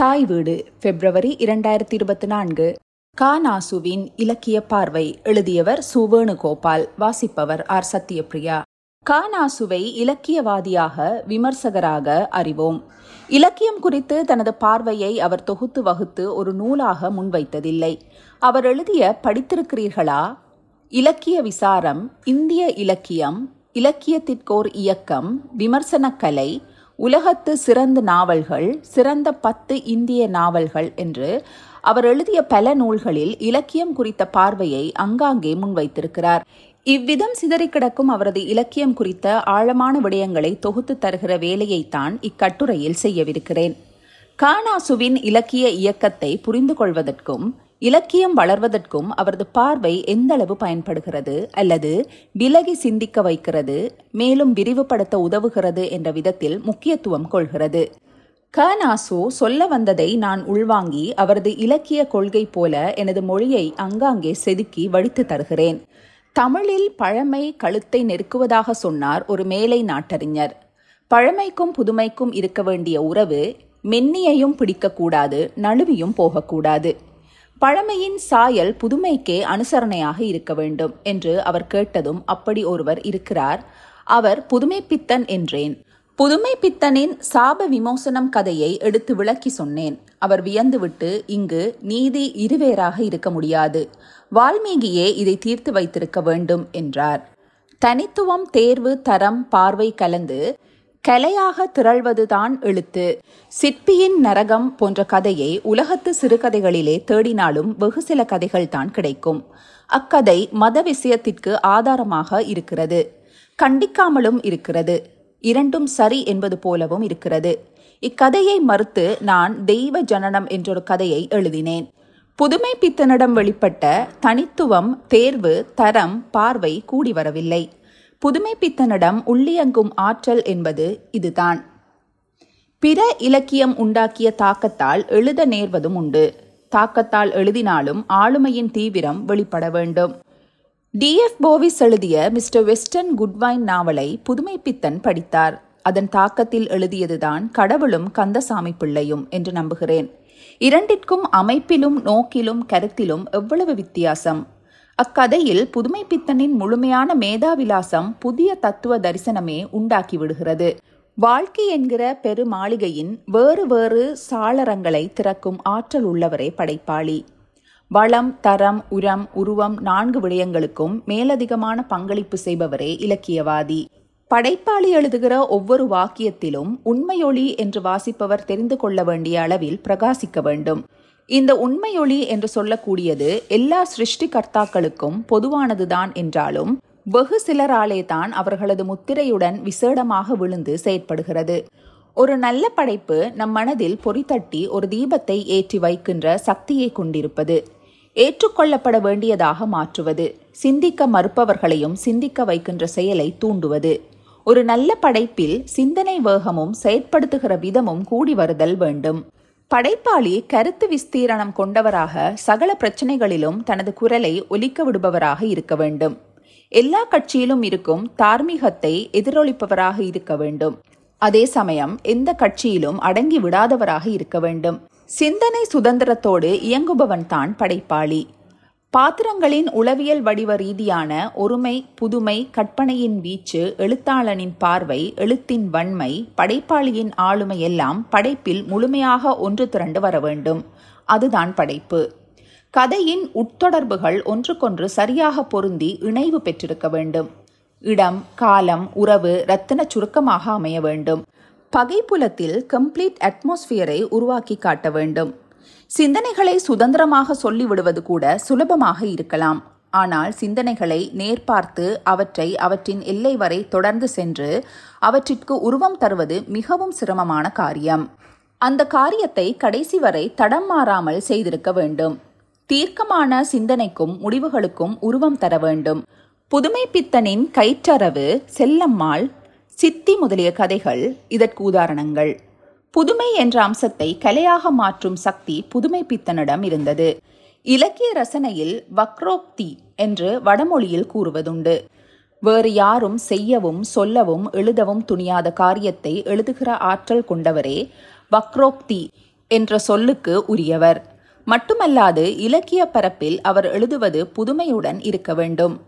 தாய் வீடு பிப்ரவரி இரண்டாயிரத்தி இருபத்தி நான்கு கானாசுவின் இலக்கிய பார்வை எழுதியவர் சுவேணுகோபால் வாசிப்பவர் ஆர். சத்யபிரியா கானாசுவை இலக்கியவாதியாக விமர்சகராக அறிவோம். இலக்கியம் குறித்து தனது பார்வையை அவர் தொகுத்து வகுத்து ஒரு நூலாக முன்வைத்ததில்லை. அவர் எழுதிய படித்திருக்கிறீர்களா? இலக்கிய விசாரம் இந்திய இலக்கியம் இலக்கியத்திற்கோர் இயக்கம் விமர்சனக்கலை உலகத்து சிறந்த நாவல்கள் சிறந்த பத்து இந்திய நாவல்கள் என்று அவர் எழுதிய பல நூல்களில் இலக்கியம் குறித்த பார்வையை அங்காங்கே முன்வைத்திருக்கிறார். இவ்விதம் சிதறி கிடக்கும் அவரது இலக்கியம் குறித்த ஆழமான விடயங்களை தொகுத்து தருகிற வேலையைத்தான் இக்கட்டுரையில் செய்யவிருக்கிறேன். கானாசுவின் இலக்கிய இயக்கத்தை புரிந்து கொள்வதற்கும் இலக்கியம் வளர்வதற்கும் அவரது பார்வை எந்தளவு பயன்படுகிறது அல்லது விலகி சிந்திக்க வைக்கிறது மேலும் விரிவுபடுத்த உதவுகிறது என்ற விதத்தில் முக்கியத்துவம் கொள்கிறது. கனாசு சொல்ல வந்ததை நான் உள்வாங்கி அவரது இலக்கிய கொள்கை போல எனது மொழியை அங்காங்கே செதுக்கி வடித்து தருகிறேன். தமிழில் பழமை கழுத்தை நெருக்குவதாக சொன்னார் ஒரு மேலை நாட்டறிஞர். பழமைக்கும் புதுமைக்கும் இருக்க வேண்டிய உறவு மென்னியையும் பிடிக்கக்கூடாது நழுவியும் போகக்கூடாது. பழமையின் சாயல் புதுமைக்கே அனுசரணையாக இருக்க வேண்டும் என்று அவர் கேட்டதும் அப்படி ஒருவர் இருக்கிறார். அவர் புதுமை பித்தன் என்றேன். புதுமை பித்தனின் சாப விமோசனம் கதையை எடுத்து விளக்கி சொன்னேன். அவர் வியந்துவிட்டு இங்கு நீதி இருவேறாக இருக்க முடியாது. வால்மீகியே இதை தீர்த்து வைத்திருக்க வேண்டும் என்றார். தனித்துவம் தேர்வு தரம் பார்வை கலந்து கலையாக திரள்வதுதான் எழுத்து. சிற்பியின் நரகம் போன்ற கதையை உலகத்து சிறுகதைகளிலே தேடினாலும் வெகு சில கதைகள் தான் கிடைக்கும். அக்கதை மத விஷயத்திற்கு ஆதாரமாக இருக்கிறது. கண்டிக்காமலும் இருக்கிறது. இரண்டும் சரி என்பது போலவும் இருக்கிறது. இக்கதையை மறுத்து நான் தெய்வ ஜனனம் என்றொரு கதையை எழுதினேன். புதுமை பித்தனிடம் வெளிப்பட்ட தனித்துவம் தேர்வு தரம் பார்வை கூடி வரவில்லை. புதுமை பித்தனிடம் உள்ளியங்கும் ஆற்றல் என்பது இதுதான். பிற இலக்கியம் உண்டாக்கிய தாக்கத்தால் எழுத நேர்வதும் உண்டு. தாக்கத்தால் எழுதினாலும் ஆளுமையின் தீவிரம் வெளிப்பட வேண்டும். டிஎஃப் போவிஸ் எழுதிய மிஸ்டர் வெஸ்டர்ன் குட்வைன் நாவலை புதுமை பித்தன் படித்தார். அதன் தாக்கத்தில் எழுதியதுதான் கடவுளும் கந்தசாமி பிள்ளையும் என்று நம்புகிறேன். இரண்டிற்கும் அமைப்பிலும் நோக்கிலும் கருத்திலும் எவ்வளவு வித்தியாசம்? அக்கதையில் புதுமை பித்தனின் முழுமையான மேதாவிலாசம் புதிய தத்துவ தரிசனமே உண்டாக்கி விடுகிறது. வாழ்க்கை என்கிற பெரு மாளிகையின் வேறு வேறு சாளரங்களை திறக்கும் ஆற்றல் உள்ளவரே படைப்பாளி. வளம் தரம் உரம் உருவம் நான்கு விடயங்களுக்கும் மேலதிகமான பங்களிப்பு செய்பவரே இலக்கியவாதி. படைப்பாளி எழுதுகிற ஒவ்வொரு வாக்கியத்திலும் உண்மையொளி என்று வாசிப்பவர் தெரிந்து கொள்ள வேண்டிய அளவில் பிரகாசிக்க வேண்டும். இந்த உண்மையொளி என்று சொல்லக்கூடியது எல்லா சிருஷ்டிகர்த்தாக்களுக்கும் பொதுவானதுதான் என்றாலும் வெகு சிலராலே தான் அவர்களது முத்திரையுடன் விசேடமாக விழுந்து செயற்படுகிறது. ஒரு நல்ல படைப்பு நம் மனதில் பொறித்தட்டி ஒரு தீபத்தை ஏற்றி வைக்கின்ற சக்தியை கொண்டிருப்பது ஏற்றுக்கொள்ளப்பட வேண்டியதாக மாற்றுவது சிந்திக்க மறுப்பவர்களையும் சிந்திக்க வைக்கின்ற செயலை தூண்டுவது. ஒரு நல்ல படைப்பில் சிந்தனை வேகமும் செயற்படுத்துகிற விதமும் கூடி வருதல் வேண்டும். படைப்பாளி கருத்து விஸ்தீரணம் கொண்டவராக சகல பிரச்சனைகளிலும் தனது குரலை ஒலிக்க விடுபவராக இருக்க வேண்டும். எல்லா கட்சியிலும் இருக்கும் தார்மீகத்தை எதிரொலிப்பவராக இருக்க வேண்டும். அதே சமயம் எந்த கட்சியிலும் அடங்கி விடாதவராக இருக்க வேண்டும். சிந்தனை சுதந்திரத்தோடு இயங்குபவன் தான் படைப்பாளி. பாத்திரங்களின் உளவியல் வடிவ ரீதியான ஒருமை புதுமை கற்பனையின் வீச்சு எழுத்தாளனின் பார்வை எழுத்தின் வன்மை படைப்பாளியின் ஆளுமை எல்லாம் படைப்பில் முழுமையாக ஒன்று திரண்டு வர வேண்டும். அதுதான் படைப்பு. கதையின் உட்தொடர்புகள் ஒன்றுக்கொன்று சரியாக பொருந்தி இணைவு பெற்றிருக்க வேண்டும். இடம் காலம் உறவு ரத்தின சுருக்கமாக அமைய வேண்டும். பகைப்புலத்தில் கம்ப்ளீட் அட்மாஸ்பியரை உருவாக்கி காட்ட வேண்டும். சிந்தனைகளை சுதந்திரமாக சொல்லிவிடுவது கூட சுலபமாக இருக்கலாம். ஆனால் சிந்தனைகளை நேர்பார்த்து அவற்றை அவற்றின் எல்லை வரை தொடர்ந்து சென்று அவற்றிற்கு உருவம் தருவது மிகவும் சிரமமான காரியம். அந்த காரியத்தை கடைசி வரை தடம் மாறாமல் செய்திருக்க வேண்டும். தீர்க்கமான சிந்தனைக்கும் முடிவுகளுக்கும் உருவம் தர வேண்டும். புதுமை பித்தனின் கயிற்றரவு செல்லம்மாள் சித்தி முதலிய கதைகள் இதற்கு உதாரணங்கள். புதுமை என்ற அம்சத்தை கலையாக மாற்றும் சக்தி புதுமை பித்தனிடம் இருந்தது. இலக்கிய ரசனையில் வக்ரோக்தி என்று வடமொழியில் கூறுவதுண்டு. வேறு யாரும் செய்யவும் சொல்லவும் எழுதவும் துணியாத காரியத்தை எழுதுகிற ஆற்றல் கொண்டவரே வக்ரோக்தி என்ற சொல்லுக்கு உரியவர். மட்டுமல்லாது இலக்கிய பரப்பில் அவர் எழுதுவது புதுமையுடன் இருக்க வேண்டும்.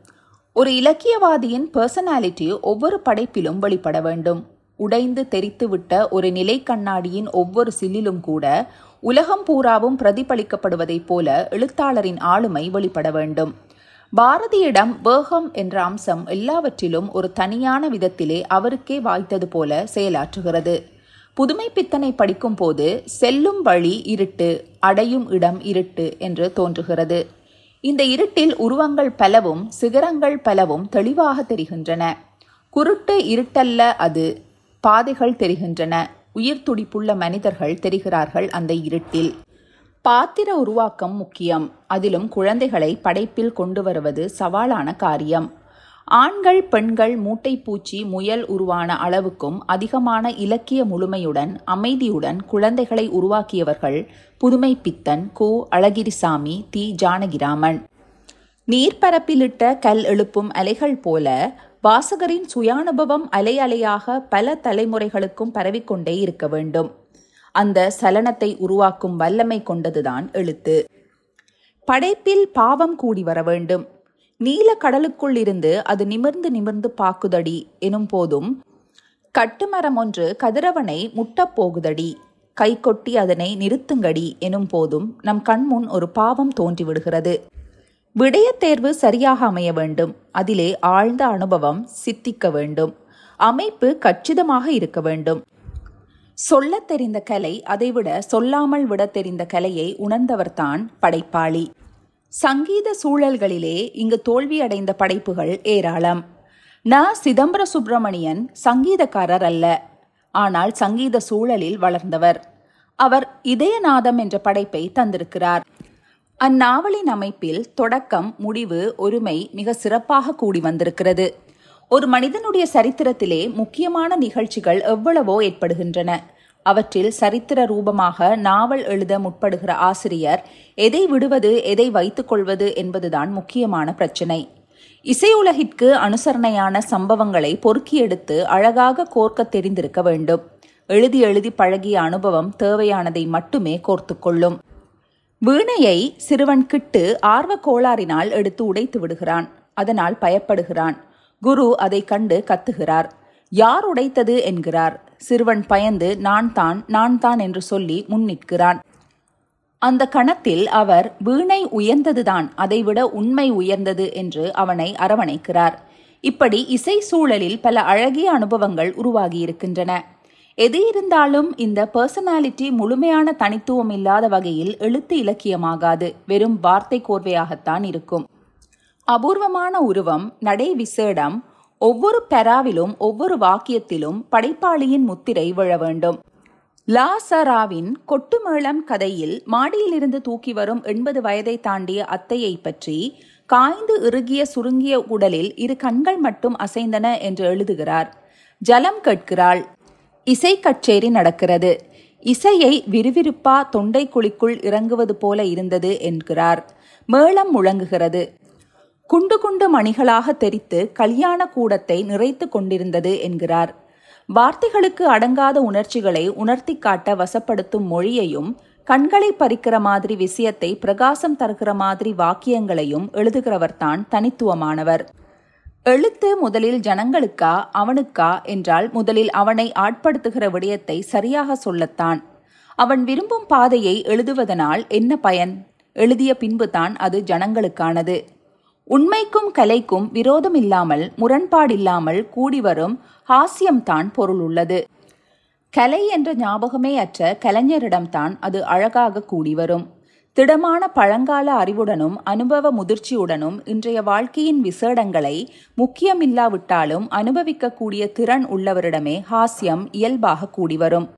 ஒரு இலக்கியவாதியின் பர்சனாலிட்டி ஒவ்வொரு படைப்பிலும் வெளிப்பட வேண்டும். உடைந்து தெரித்துவிட்ட ஒரு நிலை கண்ணாடியின் ஒவ்வொரு சில்லிலும் கூட உலகம் பூராவும் பிரதிபலிக்கப்படுவதைப் போல எழுத்தாளரின் ஆளுமை வெளிப்பட வேண்டும். பாரதியிடம் வேகம் என்ற அம்சம் எல்லாவற்றிலும் ஒரு தனியான விதத்திலே அவருக்கே வாய்த்தது போல செயலாற்றுகிறது. புதுமை பித்தனை படிக்கும் போது செல்லும் வழி இருட்டு அடையும் இடம் இருட்டு என்று தோன்றுகிறது. இந்த இருட்டில் உருவங்கள் பலவும் சிகரங்கள் பலவும் தெளிவாக தெரிகின்றன. குருட்டு இருட்டல்ல அது. பாதைகள் தெரிகின்றன. உயிர் துடிப்புள்ள மனிதர்கள் தெரிகிறார்கள் அந்த இருட்டில். பாத்திர உருவாக்கம் முக்கியம். அதிலும் குழந்தைகளை படைப்பில் கொண்டு வருவது சவாலான காரியம். ஆண்கள் பெண்கள் மூட்டைப்பூச்சி முயல் உருவான அளவுக்கும் அதிகமான இலக்கிய முழுமையுடன் அமைதியுடன் குழந்தைகளை உருவாக்கியவர்கள் புதுமை பித்தன் கு அழகிரிசாமி தி ஜானகிராமன். நீர்ப்பரப்பிலிட்ட கல் எழுப்பும் அலைகள் போல வாசகரின் சுயானுபவம் அலை அலையாக பல தலைமுறைகளுக்கும் பரவிக்கொண்டே இருக்க வேண்டும். அந்த சலனத்தை உருவாக்கும் வல்லமை கொண்டதுதான் எழுத்து. படைப்பில் பாவம் கூடி வர வேண்டும். நீல கடலுக்குள் இருந்து அது நிமிர்ந்து நிமிர்ந்து பாக்குதடி எனும் போதும் கட்டுமரம் ஒன்று கதிரவனை முட்டப் போகுதடி. கை கொட்டி அதனை நிறுத்துங்கடி எனும் போதும் நம் கண்முன் ஒரு பாவம் தோன்றிவிடுகிறது. விடயத்தேர்வு சரியாக அமைய வேண்டும். அதிலே ஆழ்ந்த அனுபவம் சித்திக்க வேண்டும். அமைப்பு கச்சிதமாக இருக்க வேண்டும். சொல்லத் தெரிந்த கலை அதைவிட சொல்லாமல் விட தெரிந்த கலையை உணர்ந்தவர்தான் படைப்பாளி. சங்கீத சூழல்களிலே இங்கு தோல்வியடைந்த படைப்புகள் ஏராளம். ந. சிதம்பர சுப்பிரமணியன் சங்கீதக்காரர் அல்ல. ஆனால் சங்கீத சூழலில் வளர்ந்தவர். அவர் இதயநாதம் என்ற படைப்பை தந்திருக்கிறார். அந்நாவலின் அமைப்பில் தொடக்கம் முடிவு ஒருமை மிக சிறப்பாக கூடி வந்திருக்கிறது. ஒரு மனிதனுடைய சரித்திரத்திலே முக்கியமான நிகழ்ச்சிகள் எவ்வளவோ ஏற்படுகின்றன. அவற்றில் சரித்திர ரூபமாக நாவல் எழுத முற்படுகிற ஆசிரியர் எதை விடுவது எதை வைத்துக் கொள்வது என்பதுதான் முக்கியமான பிரச்சினை. இசையுலகிற்கு அனுசரணையான சம்பவங்களை பொறுக்கி எடுத்து அழகாக கோர்க்க தெரிந்திருக்க வேண்டும். எழுதி எழுதி பழகிய அனுபவம் தேவையானதை மட்டுமே கோர்த்துக்கொள்ளும் வீணையை சிறுவன் கிட்டு ஆர்வ கோளாறினால் எடுத்து உடைத்து விடுகிறான். அதனால் பயப்படுகிறான். குரு அதை கண்டு கத்துகிறார். யார் உடைத்தது? என்கிறார். சிறுவன் பயந்து நான் தான் நான் தான் என்று சொல்லி முன்னிற்கிறான் அந்த கணத்தில் அவர் வீணை உயர்ந்ததுதான் அதைவிட உண்மை உயர்ந்தது என்று அவனை அரவணைக்கிறார். இப்படி இசை சூழலில் பல அழகிய அனுபவங்கள் உருவாகியிருக்கின்றன. எது இருந்தாலும் இந்த பர்சனாலிட்டி முழுமையான தனித்துவம் இல்லாத வகையில் எழுத்து இலக்கியமாகாது. வெறும் வார்த்தை கோர்வையாகத்தான் இருக்கும். அபூர்வமான உருவம் நடை விசேடம் ஒவ்வொரு பெராவிலும் ஒவ்வொரு வாக்கியத்திலும் படைப்பாளியின் முத்திரை விழ வேண்டும். லா சராவின் கொட்டுமேளம் கதையில் மாடியிலிருந்து தூக்கி வரும் எண்பது வயதை தாண்டிய அத்தையை பற்றி காய்ந்து இறுகிய சுருங்கிய உடலில் இரு கண்கள் மட்டும் அசைந்தன என்று எழுதுகிறார். ஜலம் கேட்கிறாள் இசை கச்சேரி நடக்கிறது. இசையை விறுவிறுப்பா தொண்டை குழிக்குள் இறங்குவது போல இருந்தது என்கிறார். மேளம் முழங்குகிறது. குண்டு குண்டு மணிகளாக தெரித்து கல்யாண கூடத்தை நிறைத்து கொண்டிருந்தது என்கிறார். வார்த்தைகளுக்கு அடங்காத உணர்ச்சிகளை உணர்த்தி காட்ட வசப்படுத்தும் மொழியையும் கண்களை பறிக்கிற மாதிரி விஷயத்தை பிரகாசம் தருகிற மாதிரி வாக்கியங்களையும் எழுதுகிறவர்தான் தனித்துவமானவர். எழுத்து முதலில் ஜனங்களுக்கா அவனுக்கா என்றால் முதலில் அவனை ஆட்படுத்துகிற விடயத்தை சரியாக சொல்லத்தான். அவன் விரும்பும் பாதையை எழுதுவதனால் என்ன பயன்? எழுதிய பின்புதான் அது ஜனங்களுக்கானது. உண்மைக்கும் கலைக்கும் விரோதம் இல்லாமல் முரண்பாடில்லாமல் கூடிவரும் ஹாஸ்யம்தான் பொருள் உள்ளது. கலை என்ற ஞாபகமே அற்ற கலைஞரிடம்தான் அது அழகாக கூடிவரும். திடமான பழங்கால அறிவுடனும் அனுபவ முதிர்ச்சியுடனும் இன்றைய வாழ்க்கையின் விசேடங்களை முக்கியமில்லாவிட்டாலும் அனுபவிக்கக்கூடிய திறன் உள்ளவரிடமே ஹாஸ்யம் இயல்பாக கூடி வரும்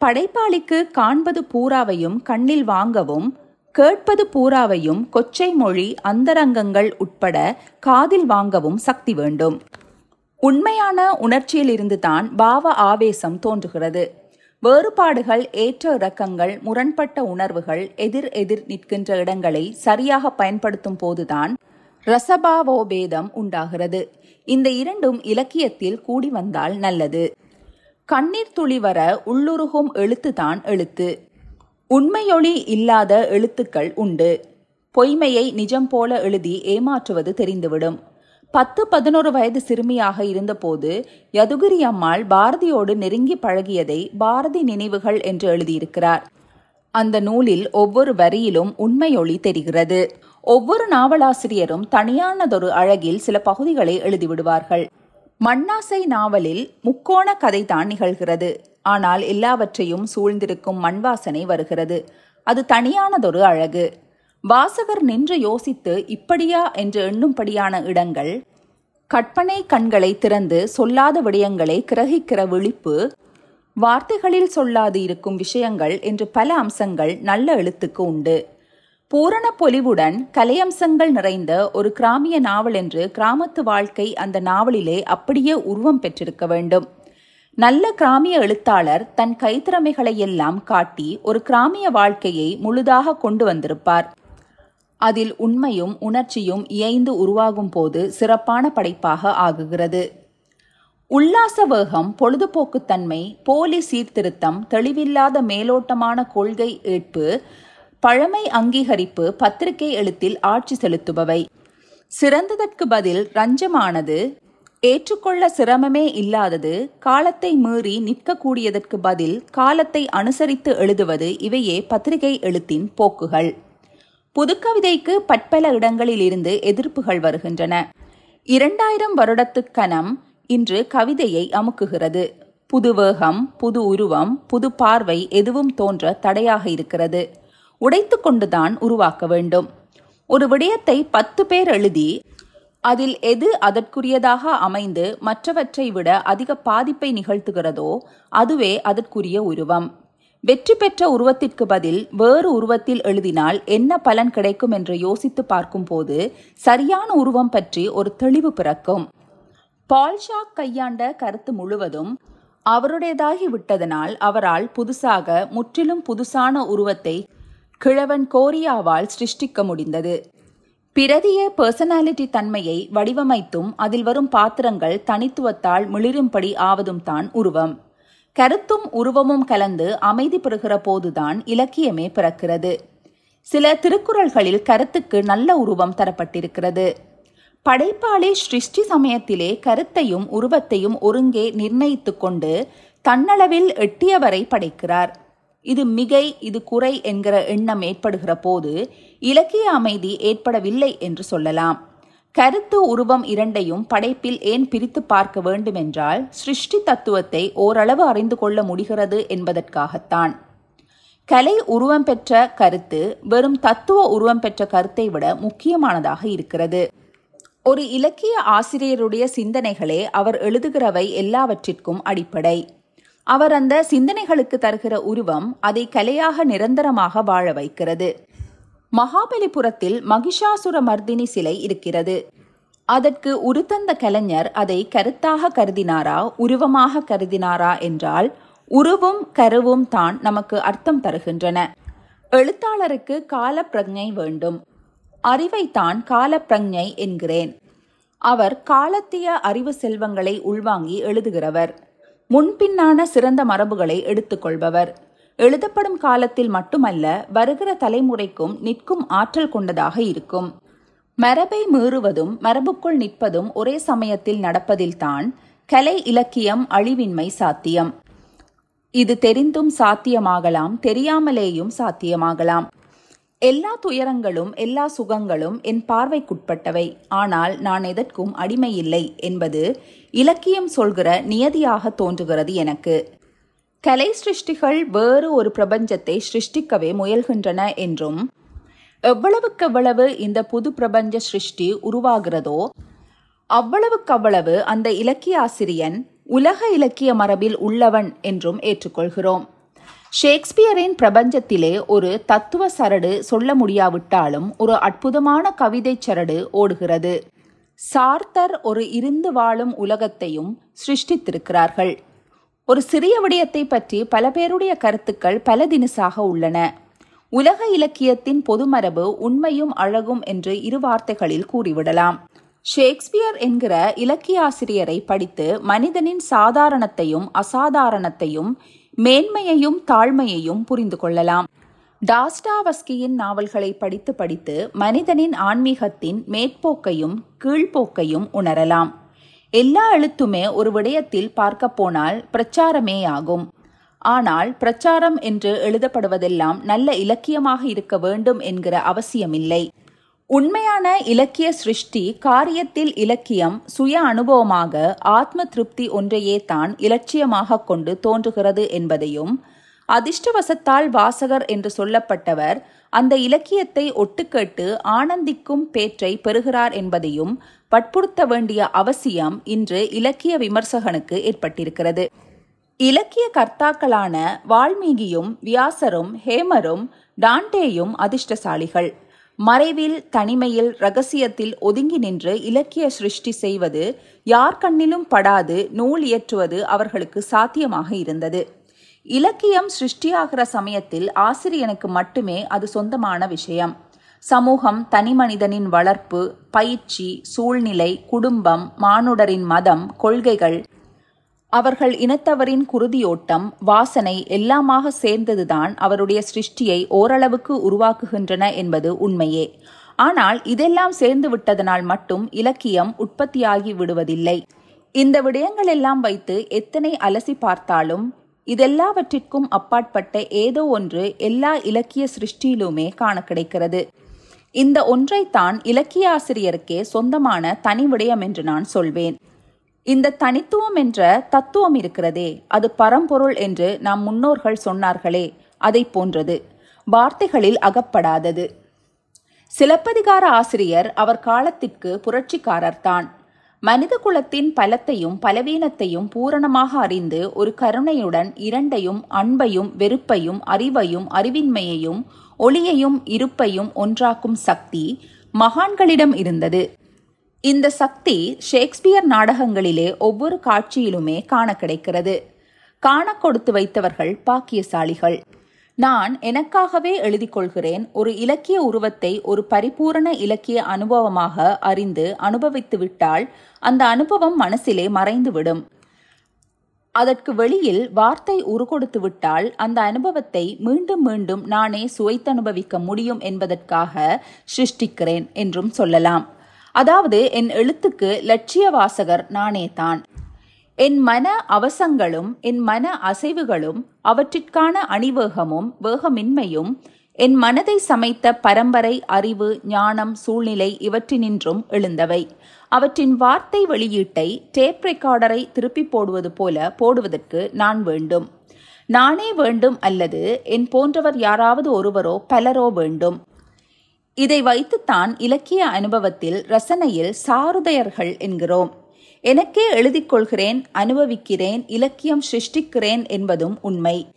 படைப்பாளிக்கு காண்பது பூராவையும் கண்ணில் வாங்கவும் கேட்பது பூராவையும் கொச்சை மொழி அந்தரங்கங்கள் உட்பட காதில் வாங்கவும் சக்தி வேண்டும். உண்மையான உணர்ச்சியிலிருந்து தான் பாவ ஆவேசம் தோன்றுகிறது. வேறுபாடுகள் ஏற்ற இறக்கங்கள் முரண்பட்ட உணர்வுகள் எதிர் எதிர் நிற்கின்ற இடங்களை சரியாக பயன்படுத்தும் போதுதான் ரசபாவோபேதம் உண்டாகிறது. இந்த இரண்டும் இலக்கியத்தில் கூடி வந்தால் நல்லது. கண்ணீர் துளி வர உள்ளுருகும் எழுத்துதான் எழுத்து. உண்மையொளி இல்லாத எழுத்துக்கள் உண்டு. பொய்மையை நிஜம் போல எழுதி ஏமாற்றுவது தெரிந்துவிடும். பத்து பதினோரு வயது சிறுமியாக இருந்தபோது யதுகிரி அம்மாள் பாரதியோடு நெருங்கி பழகியதை பாரதி நினைவுகள் என்று எழுதியிருக்கிறார். அந்த நூலில் ஒவ்வொரு வரியிலும் உண்மையொளி தெரிகிறது. ஒவ்வொரு நாவலாசிரியரும் தனியானதொரு அழகில் சில பகுதிகளை எழுதிவிடுவார்கள். மண்ணாசை நாவலில் முக்கோண கதைதான் நிகழ்கிறது. ஆனால் எல்லாவற்றையும் சூழ்ந்திருக்கும் மண்வாசனை வருகிறது. அது தனியானதொரு அழகு. வாசகர் நின்று யோசித்து இப்படியா என்று எண்ணும்படியான இடங்கள் கற்பனை கண்களை திறந்து சொல்லாத விடயங்களை கிரகிக்கிற விழிப்பு வார்த்தைகளில் சொல்லாது இருக்கும் விஷயங்கள் என்று பல அம்சங்கள் நல்ல எழுத்துக்கு உண்டு. பூரண பொலிவுடன் கலையம்சங்கள் நிறைந்த ஒரு கிராமிய நாவல் என்று கிராமத்து வாழ்க்கை அந்த நாவலிலே அப்படியே உருவம் பெற்றிருக்க வேண்டும். நல்ல கிராமிய எழுத்தாளர் தன் கைத்திறமைகளை எல்லாம் காட்டி ஒரு கிராமிய வாழ்க்கையை முழுதாக கொண்டு வந்திருப்பார். அதில் உண்மையும் உணர்ச்சியும் இயைந்து உருவாகும் போது சிறப்பான படைப்பாக ஆகுகிறது. உல்லாச வேகம் பொழுதுபோக்குத்தன்மை போலி சீர்திருத்தம் தெளிவில்லாத மேலோட்டமான கொள்கை ஏற்பு பழமை அங்கீகரிப்பு பத்திரிகை எழுத்தில் ஆட்சி செலுத்துபவை. சிறந்ததற்கு பதில் ரஞ்சமானது ஏற்றுக்கொள்ள சிரமமே இல்லாதது காலத்தை மீறி நிற்கக்கூடியதற்கு பதில் காலத்தை அனுசரித்து எழுதுவது இவையே பத்திரிகை எழுத்தின் போக்குகள். புதுக்கவிதைக்கு பற்பல இடங்களில் இருந்து எதிர்ப்புகள் வருகின்றன. இரண்டாயிரம் வருடத்து கணம் இன்று கவிதையை அமுக்குகிறது. புது வேகம் புது உருவம் புது பார்வை எதுவும் தோன்ற தடையாக இருக்கிறது. உடைத்து கொண்டுதான் உருவாக்க வேண்டும். ஒரு விடயத்தை பத்து பேர் எழுதி அதில் எது அதற்குரியதாக அமைந்து மற்றவற்றை விட அதிக பாதிப்பை நிகழ்த்துகிறதோ அதுவே அதற்குரிய உருவம். வெற்றி பெற்ற உருவத்திற்கு பதில் வேறு உருவத்தில் எழுதினால் என்ன பலன் கிடைக்கும் என்று யோசித்து பார்க்கும்போது சரியான உருவம் பற்றி ஒரு தெளிவு பிறக்கும். பால்ஷாக் கையாண்ட கருத்து முழுவதும் அவருடையதாகி விட்டதனால் அவரால் புதுசாக முற்றிலும் புதுசான உருவத்தை கிழவன் கோரியாவால் சிருஷ்டிக்க முடிந்தது. பிரதிய பர்சனாலிட்டி தன்மையை வடிவமைத்தும் அதில் வரும் பாத்திரங்கள் தனித்துவத்தால் மிளிரும்படி ஆவதும் தான் உருவம். கருத்தும் உருவமும் கலந்து அமைதி பெறுகிற போதுதான் இலக்கியமே பிறக்கிறது. சில திருக்குறள்களில் கருத்துக்கு நல்ல உருவம் தரப்பட்டிருக்கிறது. படைப்பாளி சிருஷ்டி சமயத்திலே கருத்தையும் உருவத்தையும் ஒருங்கே நிர்ணயித்து கொண்டு தன்னளவில் எட்டியவரை படைக்கிறார். இது மிகை இது குறை என்கிற எண்ணம் ஏற்படுகிற போது இலக்கிய அமைதி ஏற்படவில்லை என்று சொல்லலாம். கருத்து உருவம் இரண்டையும் படைப்பில் ஏன் பிரித்து பார்க்க வேண்டுமென்றால் சிருஷ்டி தத்துவத்தை ஓரளவு அறிந்து கொள்ள முடிகிறது என்பதற்காகத்தான். கலை உருவம் பெற்ற கருத்து வெறும் தத்துவ உருவம் பெற்ற கருத்தை விட முக்கியமானதாக இருக்கிறது. ஒரு இலக்கிய ஆசிரியருடைய சிந்தனைகளே அவர் எழுதுகிறவை எல்லாவற்றிற்கும் அடிப்படை. அவர் அந்த சிந்தனைகளுக்கு தருகிற உருவம் அதை கலையாக நிரந்தரமாக வாழ வைக்கிறது. மகாபலிபுரத்தில் மகிஷாசுர மர்தினி சிலை இருக்கிறது. அதற்கு உருத்தந்த கலைஞர் அதை கருத்தாக கருதினாரா உருவமாக கருதினாரா என்றால் உருவும் கருவும் தான் நமக்கு அர்த்தம் தருகின்றன. எழுத்தாளருக்கு கால பிரஜை வேண்டும். அறிவைத்தான் கால பிரஜை என்கிறேன். அவர் காலத்திய அறிவு செல்வங்களை உள்வாங்கி எழுதுகிறவர். முன்பின்னான சிறந்த மரபுகளை எடுத்துக்கொள்பவர். எழுதப்படும் காலத்தில் மட்டுமல்ல வருகிற தலைமுறைக்கும் நிற்கும் ஆற்றல் கொண்டதாக இருக்கும். மரபை மீறுவதும் மரபுக்குள் நிற்பதும் ஒரே சமயத்தில் நடப்பதில்தான் கலை இலக்கியம் அழிவின்மை சாத்தியம். இது தெரிந்தும் சாத்தியமாகலாம் தெரியாமலேயும் சாத்தியமாகலாம். எல்லா துயரங்களும் எல்லா சுகங்களும் என் பார்வைக்குட்பட்டவை. ஆனால் நான் எதற்கும் அடிமையில்லை என்பது இலக்கியம் சொல்கிற நியதியாக தோன்றுகிறது எனக்கு. கலை சிருஷ்டிகள் வேறு ஒரு பிரபஞ்சத்தை சிருஷ்டிக்கவே முயல்கின்றன என்றும் எவ்வளவுக்கெவ்வளவு இந்த புது பிரபஞ்ச சிருஷ்டி உருவாகிறதோ அவ்வளவுக்கவ்வளவு அந்த இலக்கிய ஆசிரியன் உலக இலக்கிய மரபில் உள்ளவன் என்றும் ஏற்றுக்கொள்கிறோம். ஷேக்ஸ்பியரின் பிரபஞ்சத்திலே ஒரு தத்துவ சரடு சொல்ல முடியாவிட்டாலும் ஒரு அற்புதமான கவிதை சரடு ஓடுகிறது. சார்த்தர் ஒரு இருந்து வாழும் உலகத்தையும் சிருஷ்டித்திருக்கிறார்கள். ஒரு சிறிய விடயத்தை பற்றி பல பேருடைய கருத்துக்கள் பல தினசாக உள்ளன. உலக இலக்கியத்தின் பொதுமரபு உண்மையும் அழகும் என்று இரு வார்த்தைகளில் கூறிவிடலாம். ஷேக்ஸ்பியர் என்கிற இலக்கிய ஆசிரியரை படித்து மனிதனின் சாதாரணத்தையும் அசாதாரணத்தையும் மேன்மையையும் தாழ்மையையும் புரிந்து கொள்ளலாம். டாஸ்டாவஸ்கியின் நாவல்களை படித்து படித்து மனிதனின் ஆன்மீகத்தின் மேற்போக்கையும் கீழ்ப்போக்கையும் உணரலாம். எல்லா எழுத்துமே ஒரு விடயத்தில் பார்க்க போனால் பிரச்சாரமேயாகும். ஆனால் பிரச்சாரம் என்று எழுதப்படுவதெல்லாம் நல்ல இலக்கியமாக இருக்க வேண்டும் என்கிற அவசியமில்லை. உண்மையான இலக்கிய சிருஷ்டி காரியத்தில் இலக்கியம் சுய அனுபவமாக ஆத்ம திருப்தி ஒன்றையே தான் இலட்சியமாக கொண்டு தோன்றுகிறது என்பதையும் அதிர்ஷ்டவசத்தால் வாசகர் என்று சொல்லப்பட்டவர் அந்த இலக்கியத்தை ஒட்டுக்கேட்டு ஆனந்திக்கும் பேற்றை பெறுகிறார் என்பதையும் வற்புறுத்த வேண்டிய அவசியம் இன்று இலக்கிய விமர்சகனுக்கு ஏற்பட்டிருக்கிறது. இலக்கிய கர்த்தாக்களான வால்மீகியும் வியாசரும் ஹேமரும் டாண்டேயும் அதிர்ஷ்டசாலிகள். மறைவில் தனிமையில் ரகசியத்தில் ஒதுங்கி நின்று இலக்கிய சிருஷ்டி செய்வது யார் கண்ணிலும் படாது நூல் இயற்றுவது அவர்களுக்கு சாத்தியமாக இருந்தது. இலக்கியம் சிருஷ்டியாகிற சமயத்தில் ஆசிரியனுக்கு மட்டுமே அது சொந்தமான விஷயம். சமூகம் தனிமனிதனின் வளர்ப்பு பயிற்சி சூழ்நிலை குடும்பம் மானுடரின் மதம் கொள்கைகள். அவர்கள் இனத்தவரின் குருதியோட்டம் வாசனை எல்லாமாக சேர்ந்ததுதான் அவருடைய சிருஷ்டியை ஓரளவுக்கு உருவாக்குகின்றன என்பது உண்மையே. ஆனால் இதெல்லாம் சேர்ந்து விட்டதனால் மட்டும் இலக்கியம் உற்பத்தியாகி விடுவதில்லை. இந்த விடயங்கள் எல்லாம் வைத்து எத்தனை அலசி பார்த்தாலும் இதெல்லாவற்றிற்கும் அப்பாற்பட்ட ஏதோ ஒன்று எல்லா இலக்கிய சிருஷ்டியிலுமே காண கிடைக்கிறது. இந்த ஒன்றைத்தான் இலக்கிய ஆசிரியருக்கே சொந்தமான தனி விடயம் என்று நான் சொல்வேன். இந்த தனித்துவம் என்ற தத்துவம் இருக்கிறதே அது பரம்பொருள் என்று நம் முன்னோர்கள் சொன்னார்களே அதை போன்றது. வார்த்தைகளில் அகப்படாதது. சிலப்பதிகார ஆசிரியர் அவர் காலத்திற்கு புரட்சிக்காரர்தான் மனித குலத்தின் பலத்தையும் பலவீனத்தையும் பூரணமாக அறிந்து ஒரு கருணையுடன் இரண்டையும் அன்பையும் வெறுப்பையும் அறிவையும் அறிவின்மையையும் ஒளியையும் இருப்பையும் ஒன்றாக்கும் சக்தி மகான்களிடம் இருந்தது. இந்த சக்தி ஷேக்ஸ்பியர் நாடகங்களிலே ஒவ்வொரு காட்சியிலுமே காண கிடைக்கிறது. காண கொடுத்து வைத்தவர்கள் பாக்கியசாலிகள். நான் எனக்காகவே எழுதி கொள்கிறேன் ஒரு இலக்கிய உருவத்தை ஒரு பரிபூரண இலக்கிய அனுபவமாக அறிந்து அனுபவித்து விட்டால் அந்த அனுபவம் மனசிலே மறைந்துவிடும். அதற்கு வெளியில் வார்த்தை உருகொடுத்து விட்டால் அந்த அனுபவத்தை மீண்டும் மீண்டும் நானே சுவைத்தனுபவிக்க முடியும் என்பதற்காக சிருஷ்டிக்கிறேன் என்றும் சொல்லலாம். அதாவது என் எழுத்துக்கு லட்சிய வாசகர் நானே தான். என் மன அவசங்களும் என் மன அசைவுகளும் அவற்றிற்கான அணிவேகமும் வேகமின்மையும் என் மனதை சமைத்த பரம்பரை அறிவு ஞானம் சூழ்நிலை இவற்றினின்றும் எழுந்தவை. அவற்றின் வார்த்தை வெளியீட்டை டேப் ரெக்கார்டரை திருப்பி போடுவது போல போடுவதற்கு நான் வேண்டும். நானே வேண்டும் அல்லது என் போன்றவர் யாராவது ஒருவரோ பலரோ வேண்டும். இதை வைத்துத்தான் இலக்கிய அனுபவத்தில் ரசனையில் சாருதயர்கள் என்கிறோம். எனக்கே எழுதிக்கொள்கிறேன் அனுபவிக்கிறேன் இலக்கியம் சிருஷ்டிக்கிறேன் என்பதும் உண்மை.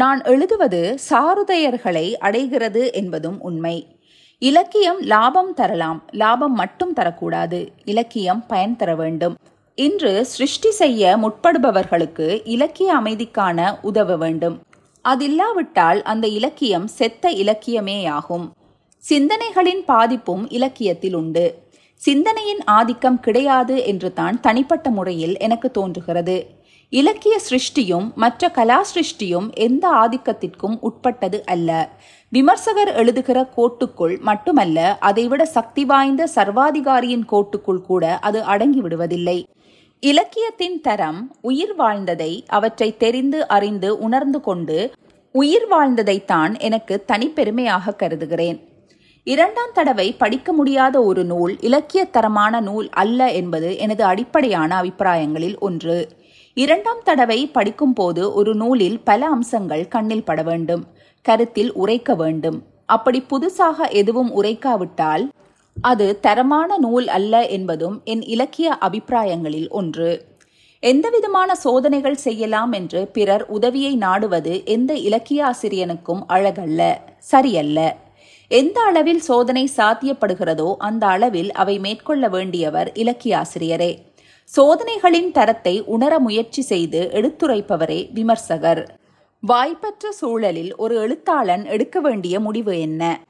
நான் எழுதுவது சாருதயர்களை அடைகிறது என்பதும் உண்மை. இலக்கியம் லாபம் தரலாம் லாபம் மட்டும் தரக்கூடாது இலக்கியம் பயன் தர வேண்டும். இன்று சிருஷ்டி செய்ய முற்படுபவர்களுக்கு இலக்கிய அமைதிக்கான உதவ வேண்டும். அதில்லாவிட்டால் அந்த இலக்கியம் செத்த இலக்கியமேயாகும். சிந்தனைகளின் பாதிப்பும் இலக்கியத்தில் உண்டு. சிந்தனையின் ஆதிக்கம் கிடையாது என்று தான் தனிப்பட்ட முறையில் எனக்கு தோன்றுகிறது. இலக்கிய சிருஷ்டியும் மற்ற கலா சிருஷ்டியும் எந்த ஆதிக்கத்திற்கும் உட்பட்டது அல்ல. விமர்சகர் எழுதுகிற கோட்டுக்குள் மட்டுமல்ல அதைவிட சக்தி வாய்ந்த சர்வாதிகாரியின் கோட்டுக்குள் கூட அது அடங்கி விடுவதில்லை. இலக்கியத்தின் தரம் உயிர் வாழ்ந்ததை அவற்றை தெரிந்து அறிந்து உணர்ந்து கொண்டு உயிர் வாழ்ந்ததைத்தான் எனக்கு தனிப்பெருமையாக கருதுகிறேன். இரண்டாம் தடவை படிக்க முடியாத ஒரு நூல் இலக்கிய தரமான நூல் அல்ல என்பது எனது அடிப்படையான அபிப்பிராயங்களில் ஒன்று. இரண்டாம் தடவை படிக்கும் போது ஒரு நூலில் பல அம்சங்கள் கண்ணில் பட வேண்டும் கருத்தில் உரைக்க வேண்டும். அப்படி புதுசாக எதுவும் உரைக்காவிட்டால் அது தரமான நூல் அல்ல என்பதும் என் இலக்கிய அபிப்பிராயங்களில் ஒன்று. எந்தவிதமான சோதனைகள் செய்யலாம் என்று பிறர் உதவியை நாடுவது எந்த இலக்கிய ஆசிரியனுக்கும் அழகல்ல சரியல்ல. எந்த அளவில் சோதனை சாத்தியப்படுகிறதோ அந்த அளவில் அவை மேற்கொள்ள வேண்டியவர் இலக்கிய ஆசிரியரே. சோதனைகளின் தரத்தை உணர முயற்சி செய்து எடுத்துரைப்பவரே விமர்சகர். வாய்ப்பற்ற சூழலில் ஒரு எழுத்தாளன் எடுக்க வேண்டிய முடிவு என்ன?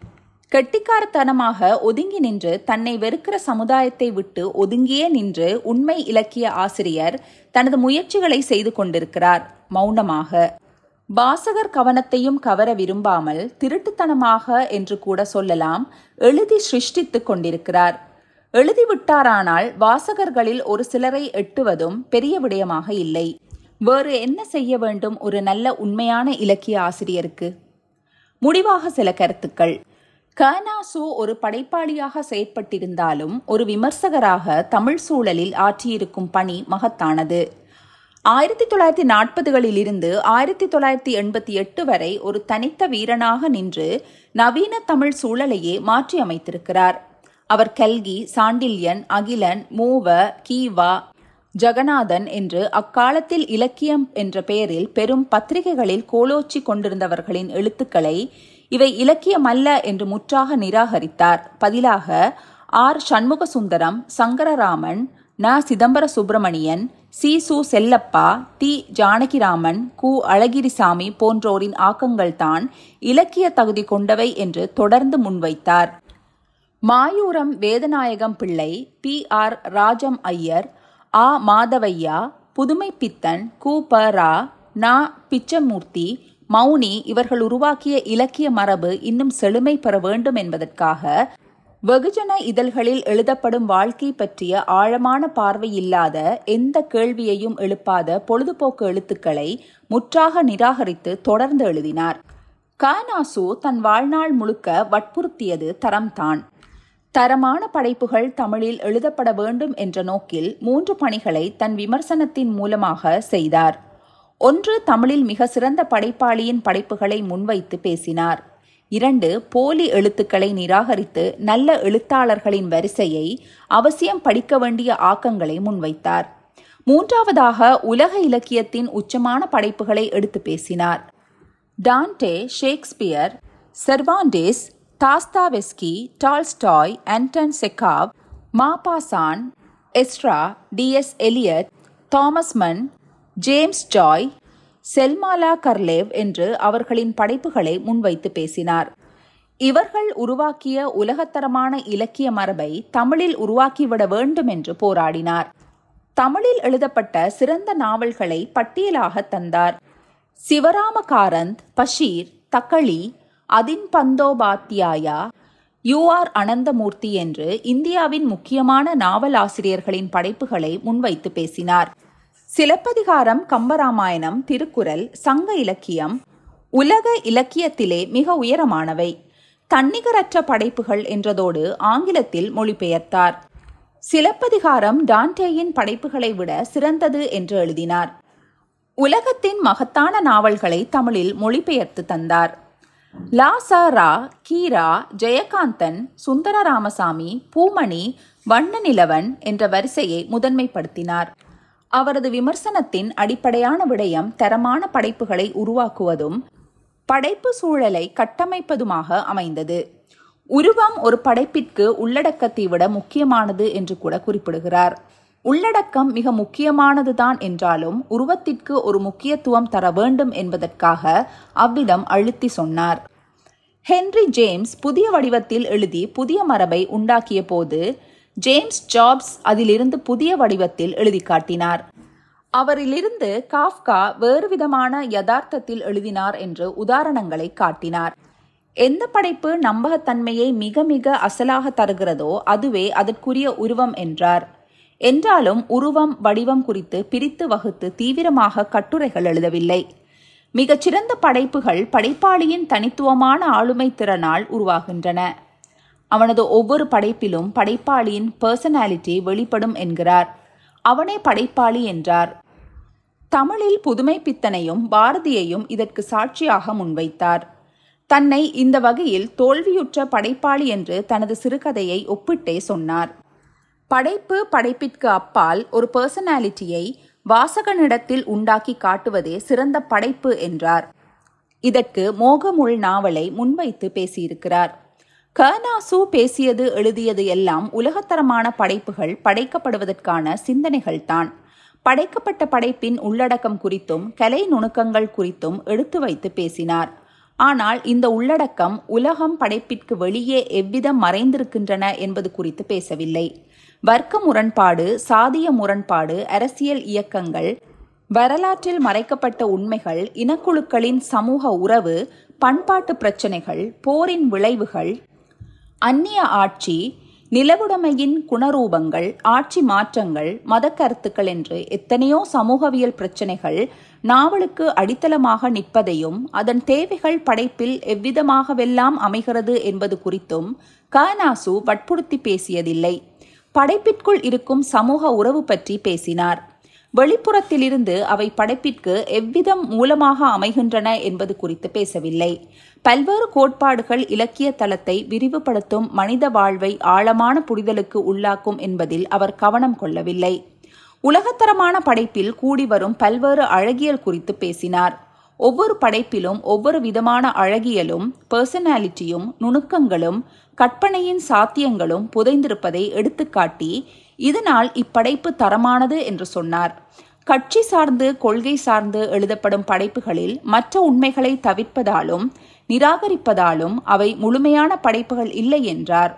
கெட்டிக்காரத்தனமாக ஒதுங்கி நின்று தன்னை வெறுக்கிற சமுதாயத்தை விட்டு ஒதுங்கியே நின்று உண்மை இலக்கிய ஆசிரியர் தனது முயற்சிகளை செய்து கொண்டிருக்கிறார். மௌனமாக. வாசகர் கவனத்தையும் கவர விரும்பாமல் திருட்டுத்தனமாக என்று கூட சொல்லலாம் எழுதி சிருஷ்டித்துக் கொண்டிருக்கிறார். எழுதிவிட்டாரானால் வாசகர்களில் ஒரு சிலரை எட்டுவதும் பெரிய விடயமாக இல்லை. வேறு என்ன செய்ய வேண்டும் ஒரு நல்ல உண்மையான இலக்கிய ஆசிரியருக்கு? முடிவாக சில கருத்துக்கள். கனாசு ஒரு படைப்பாளியாக செயற்பட்டிருந்தாலும் ஒரு விமர்சகராக தமிழ் சூழலில் ஆற்றியிருக்கும் பணி மகத்தானது. ஆயிரத்தி தொள்ளாயிரத்தி நாற்பதுகளில் இருந்து ஆயிரத்தி தொள்ளாயிரத்தி எண்பத்தி எட்டு வரை ஒரு தனித்த வீரனாக நின்று நவீன தமிழ் சூழலையே மாற்றி அமைத்திருக்கிறார் அவர் கல்கி சாண்டில்யன் அகிலன் மூவ கீவா ஜெகநாதன் என்று அக்காலத்தில் இலக்கியம் என்ற பெயரில் பெரும் பத்திரிகைகளில் கோலோச்சி கொண்டிருந்தவர்களின் எழுத்துக்களை இவை இலக்கியமல்ல என்று முற்றாக நிராகரித்தார். பதிலாக ஆர். சண்முக சுந்தரம் சங்கரராமன் ந. சிதம்பர சுப்பிரமணியன் சி. சு. செல்லப்பா தி ஜானகிராமன் கு. அழகிரிசாமி போன்றோரின் ஆக்கங்கள்தான் இலக்கிய தகுதி கொண்டவை என்று தொடர்ந்து முன்வைத்தார். மாயூரம் வேதநாயகம் பிள்ளை பி ஆர் ராஜம் ஐயர் ஆ மாதவையா புதுமை பித்தன் கு ப ரா நா பிச்சமூர்த்தி மௌனி இவர்கள் உருவாக்கிய இலக்கிய மரபு இன்னும் செழுமை பெற வேண்டும் என்பதற்காக வெகுஜன இதழ்களில் எழுதப்படும் வாழ்க்கை பற்றிய ஆழமான பார்வை இல்லாத எந்த கேள்வியையும் எழுப்பாத பொழுதுபோக்கு எழுத்துக்களை முற்றாக நிராகரித்து தொடர்ந்து எழுதினார். கானாசு தன் வாழ்நாள் முழுக்க வற்புறுத்தியது தரம்தான். தரமான படைப்புகள் தமிழில் எழுதப்பட வேண்டும் என்ற நோக்கில் மூன்று பணிகளை தன் விமர்சனத்தின் மூலமாக செய்தார். ஒன்று தமிழில் மிக சிறந்த படைப்பாளியின் படைப்புகளை முன்வைத்து பேசினார். இரண்டு போலி எழுத்துக்களை நிராகரித்து நல்ல எழுத்தாளர்களின் வரிசையை அவசியம் படிக்க வேண்டிய ஆக்கங்களை முன்வைத்தார். மூன்றாவதாக உலக இலக்கியத்தின் உச்சமான படைப்புகளை எடுத்து பேசினார். Dante Shakespeare Cervantes Dostoevsky Tolstoy Anton Chekhov Maupassant Ezra T S Eliot Thomas Mann James Joyce Selma Lagerlof என்று அவர்களின் படைப்புகளை முன்வைத்து பேசினார். இவர்கள் உருவாக்கிய உலகத்தரமான இலக்கிய மரபை தமிழில் உருவாக்கிவிட வேண்டும் என்று போராடினார். தமிழில் எழுதப்பட்ட சிறந்த நாவல்களை பட்டியலாக தந்தார். சிவராம காரந்த் பஷீர் தக்களி அதின் பந்தோபாத்தியாயா? யூ ஆர் அனந்தமூர்த்தி என்று இந்தியாவின் முக்கியமான நாவல் ஆசிரியர்களின் படைப்புகளை முன்வைத்து பேசினார். சிலப்பதிகாரம் கம்பராமாயணம் திருக்குறள் சங்க இலக்கியம் உலக இலக்கியத்திலே மிக உயரமானவை. தன்னிகரற்ற படைப்புகள் என்றதோடு ஆங்கிலத்தில் மொழிபெயர்த்தார். சிலப்பதிகாரம் டான்டேயின் படைப்புகளை விட சிறந்தது என்று எழுதினார். உலகத்தின் மகத்தான நாவல்களை தமிழில் மொழிபெயர்த்து தந்தார். லாசா ரா கீரா ஜெயகாந்தன் சுந்தர ராமசாமி பூமணி வண்ண நிலவன் என்ற வரிசையை முதன்மைப்படுத்தினார். அவரது விமர்சனத்தின் அடிப்படையான விடயம் தரமான படைப்புகளை உருவாக்குவதும் படைப்பு சூழலை கட்டமைப்பதுமாக அமைந்தது. உருவம் ஒரு படைப்பிற்கு உள்ளடக்கத்தை விட முக்கியமானது என்று கூட குறிப்பிடுகிறார். உள்ளடக்கம் மிக முக்கியமானதுதான் என்றாலும் உருவத்திற்கு ஒரு முக்கியத்துவம் தர வேண்டும் என்பதற்காக அவ்விதம் அழுத்தி சொன்னார். ஹென்றி ஜேம்ஸ் புதிய வடிவத்தில் எழுதி புதிய மரபை உண்டாக்கிய போது ஜேம்ஸ் ஜாப்ஸ் அதிலிருந்து புதிய வடிவத்தில் எழுதி காட்டினார். அவரிலிருந்து காஃப்கா வேறுவிதமான யதார்த்தத்தில் எழுதினார் என்று உதாரணங்களை காட்டினார். எந்த படைப்பு நம்பகத்தன்மையை மிக மிக அசலாக தருகிறதோ அதுவே அதற்குரிய உருவம் என்றார். என்றாலும் உருவம் வடிவம் குறித்து பிரித்து வகுத்து தீவிரமாக கட்டுரைகள் எழுதவில்லை. மிகச்சிறந்த படைப்புகள் படைப்பாளியின் தனித்துவமான ஆளுமை திறனால் உருவாகின்றன. அவனது ஒவ்வொரு படைப்பிலும் படைப்பாளியின் பர்சனாலிட்டி வெளிப்படும் என்கிறார். அவனே படைப்பாளி என்றார். தமிழில் புதுமை பித்தனையும் பாரதியையும் இதற்கு சாட்சியாக முன்வைத்தார். தன்னை இந்த வகையில் தோல்வியுற்ற படைப்பாளி என்று தனது சிறுகதையை ஒப்பிட்டே சொன்னார். படைப்பு படைப்பிற்கு அப்பால் ஒரு பர்சனாலிட்டியை வாசகனிடத்தில் உண்டாக்கி காட்டுவதே சிறந்த படைப்பு என்றார். இதற்கு மோகமுள் நாவலை முன்வைத்து பேசியிருக்கிறார். கர்னாசு பேசியது எழுதியது எல்லாம் உலகத்தரமான படைப்புகள் படைக்கப்படுவதற்கான சிந்தனைகள்தான். படைக்கப்பட்ட படைப்பின் உள்ளடக்கம் குறித்தும் கலை நுணுக்கங்கள் குறித்தும் எடுத்து வைத்து பேசினார். ஆனால் இந்த உள்ளடக்கம் உலகம் படைப்பிற்கு வெளியே எவ்விதம் மறைந்திருக்கின்றன என்பது குறித்து பேசவில்லை. வர்க்க முரண்பாடு சாதிய முரண்பாடு அரசியல் இயக்கங்கள் வரலாற்றில் மறைக்கப்பட்ட உண்மைகள் இனக்குழுக்களின் சமூக உறவு பண்பாட்டு பிரச்சினைகள் போரின் விளைவுகள் அந்நிய ஆட்சி நிலவுடைமையின் குணரூபங்கள் ஆட்சி மாற்றங்கள் மத கருத்துக்கள் என்று எத்தனையோ சமூகவியல் பிரச்சினைகள் நாவலுக்கு அடித்தளமாக நிற்பதையும் அதன் தேவைகள் படைப்பில் எவ்விதமாகவெல்லாம் அமைகிறது என்பது குறித்தும் கனாசு வற்புறுத்தி பேசியதில்லை. படைப்பிற்குள் இருக்கும் சமூக உறவு பற்றி பேசினார். வெளிப்புறத்திலிருந்து அவை படைப்பிற்கு எவ்விதம் மூலமாக அமைகின்றன என்பது குறித்து பேசவில்லை. பல்வேறு கோட்பாடுகள் இலக்கிய தளத்தை விரிவுபடுத்தும் மனித வாழ்வை ஆழமான புரிதலுக்கு உள்ளாக்கும் என்பதில் அவர் கவனம் கொள்ளவில்லை. உலகத்தரமான படைப்பில் கூடி வரும் பல்வேறு அழகியல் குறித்து பேசினார். ஒவ்வொரு படைப்பிலும் ஒவ்வொரு விதமான அழகியலும் பர்சனாலிட்டியும் நுணுக்கங்களும் கற்பனையின் சாத்தியங்களும் புதைந்திருப்பதை எடுத்துக்காட்டி இதனால் இப்படைப்பு தரமானது என்று சொன்னார். கட்சி சார்ந்து கொள்கை சார்ந்து எழுதப்படும் படைப்புகளில் மற்ற உண்மைகளை தவிர்ப்பதாலும் நிராகரிப்பதாலும் அவை முழுமையான படைப்புகள் இல்லை என்றார்.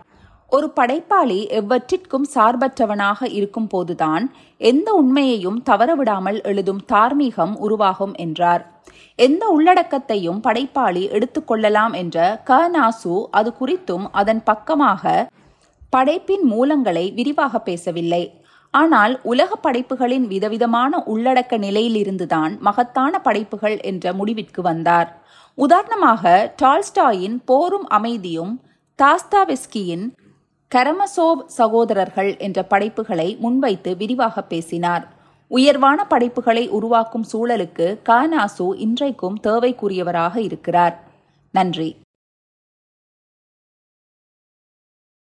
ஒரு படைப்பாளி எவ்வற்றிற்கும் சார்பற்றவனாக இருக்கும் போதுதான் எந்த உண்மையையும் தவறவிடாமல் எழுதும் தார்மீகம் உருவாகும் என்றார். எந்த உள்ளடக்கத்தையும் படைப்பாளி எடுத்துக்கொள்ளலாம் என்ற க நாசு அது குறித்தும் அதன் பக்கமாக படைப்பின் மூலங்களை விரிவாக பேசவில்லை. ஆனால் உலக படைப்புகளின் விதவிதமான உள்ளடக்க நிலையிலிருந்துதான் மகத்தான படைப்புகள் என்ற முடிவிற்கு வந்தார். உதாரணமாக டால்ஸ்டாயின் போரும் அமைதியும் தாஸ்தாவெஸ்கியின் கரமசோவ் சகோதரர்கள் என்ற படைப்புகளை முன்வைத்து விரிவாக பேசினார். உயர்வான படைப்புகளை உருவாக்கும் சூழலுக்கு கானாசு இன்றைக்கும் தேவைக்குரியவராக இருக்கிறார். நன்றி.